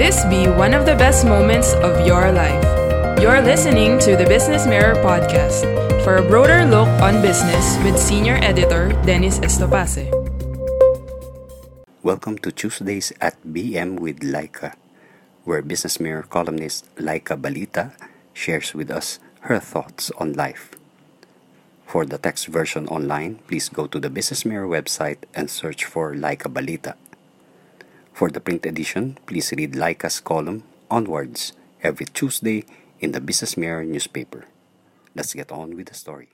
This be one of the best moments of your life. You're listening to the Business Mirror podcast for a broader look on business with senior editor Dennis Estopace. Welcome to Tuesdays at BM with Laika, where Business Mirror columnist Laika Balita shares with us her thoughts on life. For the text version online, please go to the Business Mirror website and search for Laika Balita. For the print edition, please read Laika's column onwards every Tuesday in the Business Mirror newspaper. Let's get on with the story.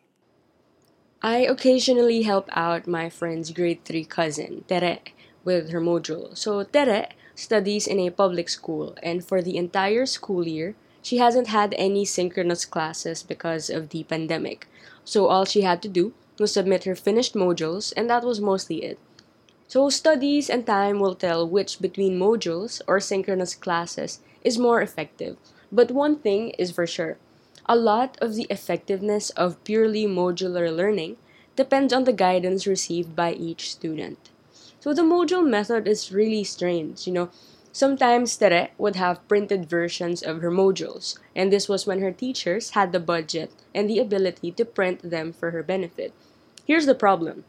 I occasionally help out my friend's grade 3 cousin, Tere, with her module. So, Tere studies in a public school, and for the entire school year, she hasn't had any synchronous classes because of the pandemic. So, all she had to do was submit her finished modules, and that was mostly it. So, studies and time will tell which between modules or synchronous classes is more effective. But one thing is for sure a lot of the effectiveness of purely modular learning depends on the guidance received by each student. So, the module method is really strange. You know, sometimes Tere would have printed versions of her modules, and this was when her teachers had the budget and the ability to print them for her benefit. Here's the problem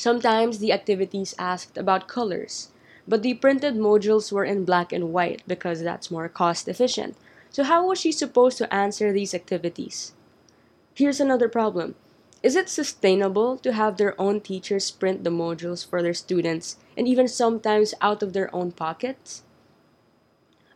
Sometimes the activities asked about colors, but the printed modules were in black and white because that's more cost efficient. So, how was she supposed to answer these activities? Here's another problem Is it sustainable to have their own teachers print the modules for their students and even sometimes out of their own pockets?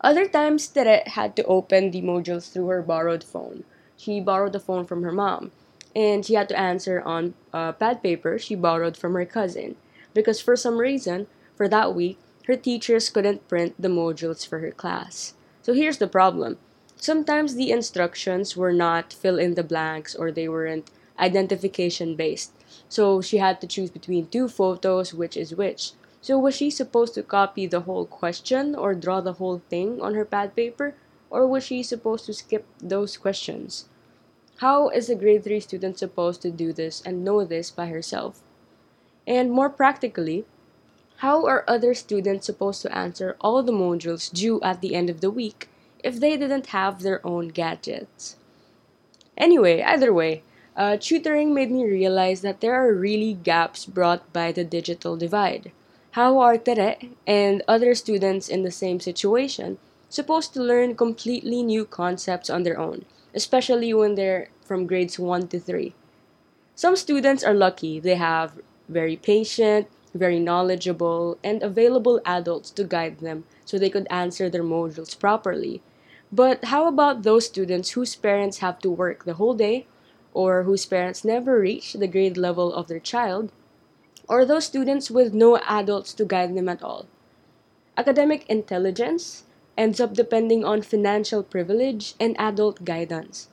Other times, Tere had to open the modules through her borrowed phone. She borrowed the phone from her mom and she had to answer on uh, pad paper she borrowed from her cousin. Because for some reason for that week her teachers couldn't print the modules for her class. So here's the problem. Sometimes the instructions were not fill in the blanks or they weren't identification based. So she had to choose between two photos which is which. So was she supposed to copy the whole question or draw the whole thing on her pad paper? Or was she supposed to skip those questions how is a grade 3 student supposed to do this and know this by herself? And more practically, how are other students supposed to answer all the modules due at the end of the week if they didn't have their own gadgets? Anyway, either way, uh, tutoring made me realize that there are really gaps brought by the digital divide. How are Tere and other students in the same situation supposed to learn completely new concepts on their own? Especially when they're from grades 1 to 3. Some students are lucky, they have very patient, very knowledgeable, and available adults to guide them so they could answer their modules properly. But how about those students whose parents have to work the whole day, or whose parents never reach the grade level of their child, or those students with no adults to guide them at all? Academic intelligence ends up depending on financial privilege and adult guidance.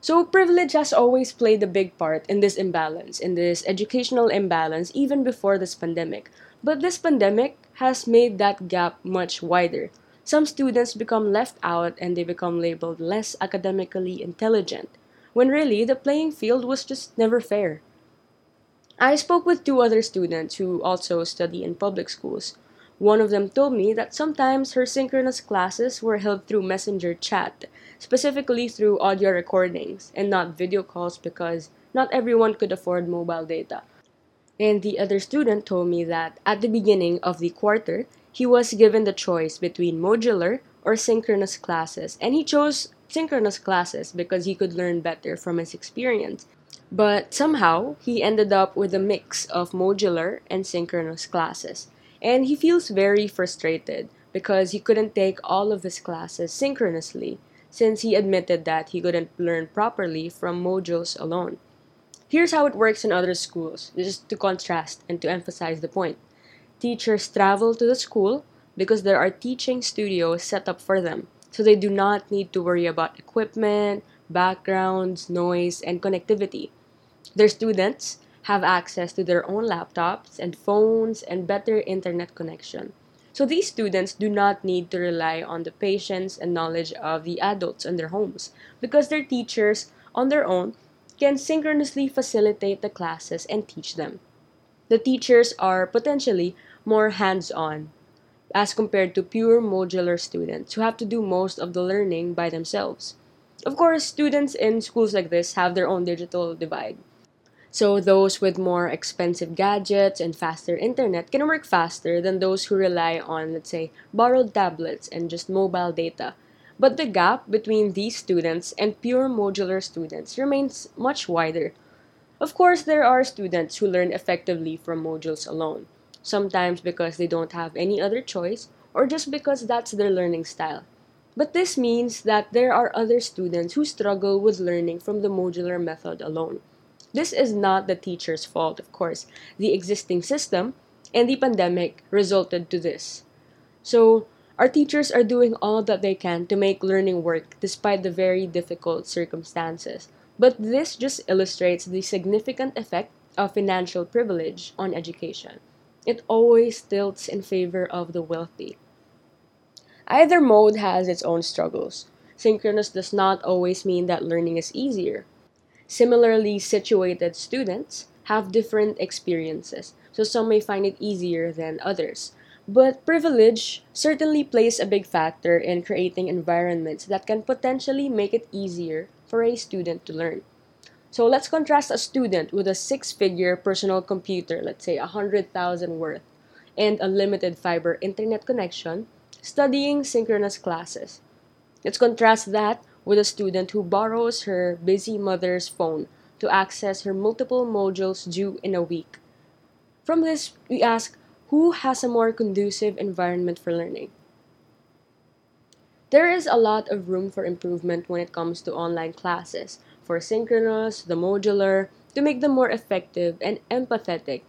So, privilege has always played a big part in this imbalance, in this educational imbalance, even before this pandemic. But this pandemic has made that gap much wider. Some students become left out and they become labeled less academically intelligent, when really the playing field was just never fair. I spoke with two other students who also study in public schools. One of them told me that sometimes her synchronous classes were held through messenger chat, specifically through audio recordings and not video calls because not everyone could afford mobile data. And the other student told me that at the beginning of the quarter, he was given the choice between modular or synchronous classes, and he chose synchronous classes because he could learn better from his experience. But somehow, he ended up with a mix of modular and synchronous classes. And he feels very frustrated because he couldn't take all of his classes synchronously since he admitted that he couldn't learn properly from modules alone. Here's how it works in other schools, just to contrast and to emphasize the point. Teachers travel to the school because there are teaching studios set up for them, so they do not need to worry about equipment, backgrounds, noise, and connectivity. Their students have access to their own laptops and phones and better internet connection. So these students do not need to rely on the patience and knowledge of the adults in their homes because their teachers on their own can synchronously facilitate the classes and teach them. The teachers are potentially more hands on. as compared to pure modular students who have to do most of the learning by themselves. Of course, students in schools like this have their own digital divide. So, those with more expensive gadgets and faster internet can work faster than those who rely on, let's say, borrowed tablets and just mobile data. But the gap between these students and pure modular students remains much wider. Of course, there are students who learn effectively from modules alone, sometimes because they don't have any other choice or just because that's their learning style. But this means that there are other students who struggle with learning from the modular method alone. This is not the teacher's fault, of course. The existing system and the pandemic resulted to this. So, our teachers are doing all that they can to make learning work despite the very difficult circumstances. But this just illustrates the significant effect of financial privilege on education. It always tilts in favor of the wealthy. Either mode has its own struggles. Synchronous does not always mean that learning is easier. Similarly situated students have different experiences, so some may find it easier than others. But privilege certainly plays a big factor in creating environments that can potentially make it easier for a student to learn. So let's contrast a student with a six figure personal computer, let's say a 100,000 worth, and a limited fiber internet connection studying synchronous classes. Let's contrast that with a student who borrows her busy mother's phone to access her multiple modules due in a week. From this, we ask who has a more conducive environment for learning? There is a lot of room for improvement when it comes to online classes, for synchronous, the modular, to make them more effective and empathetic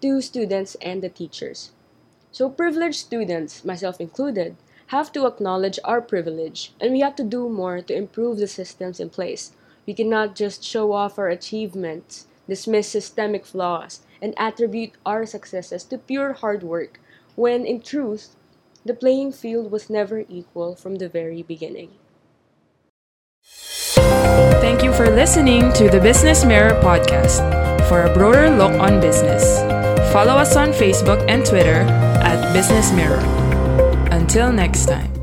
to students and the teachers. So, privileged students, myself included, have to acknowledge our privilege and we have to do more to improve the systems in place. We cannot just show off our achievements, dismiss systemic flaws, and attribute our successes to pure hard work, when in truth, the playing field was never equal from the very beginning. Thank you for listening to the Business Mirror podcast. For a broader look on business, follow us on Facebook and Twitter at Business Mirror. Until next time.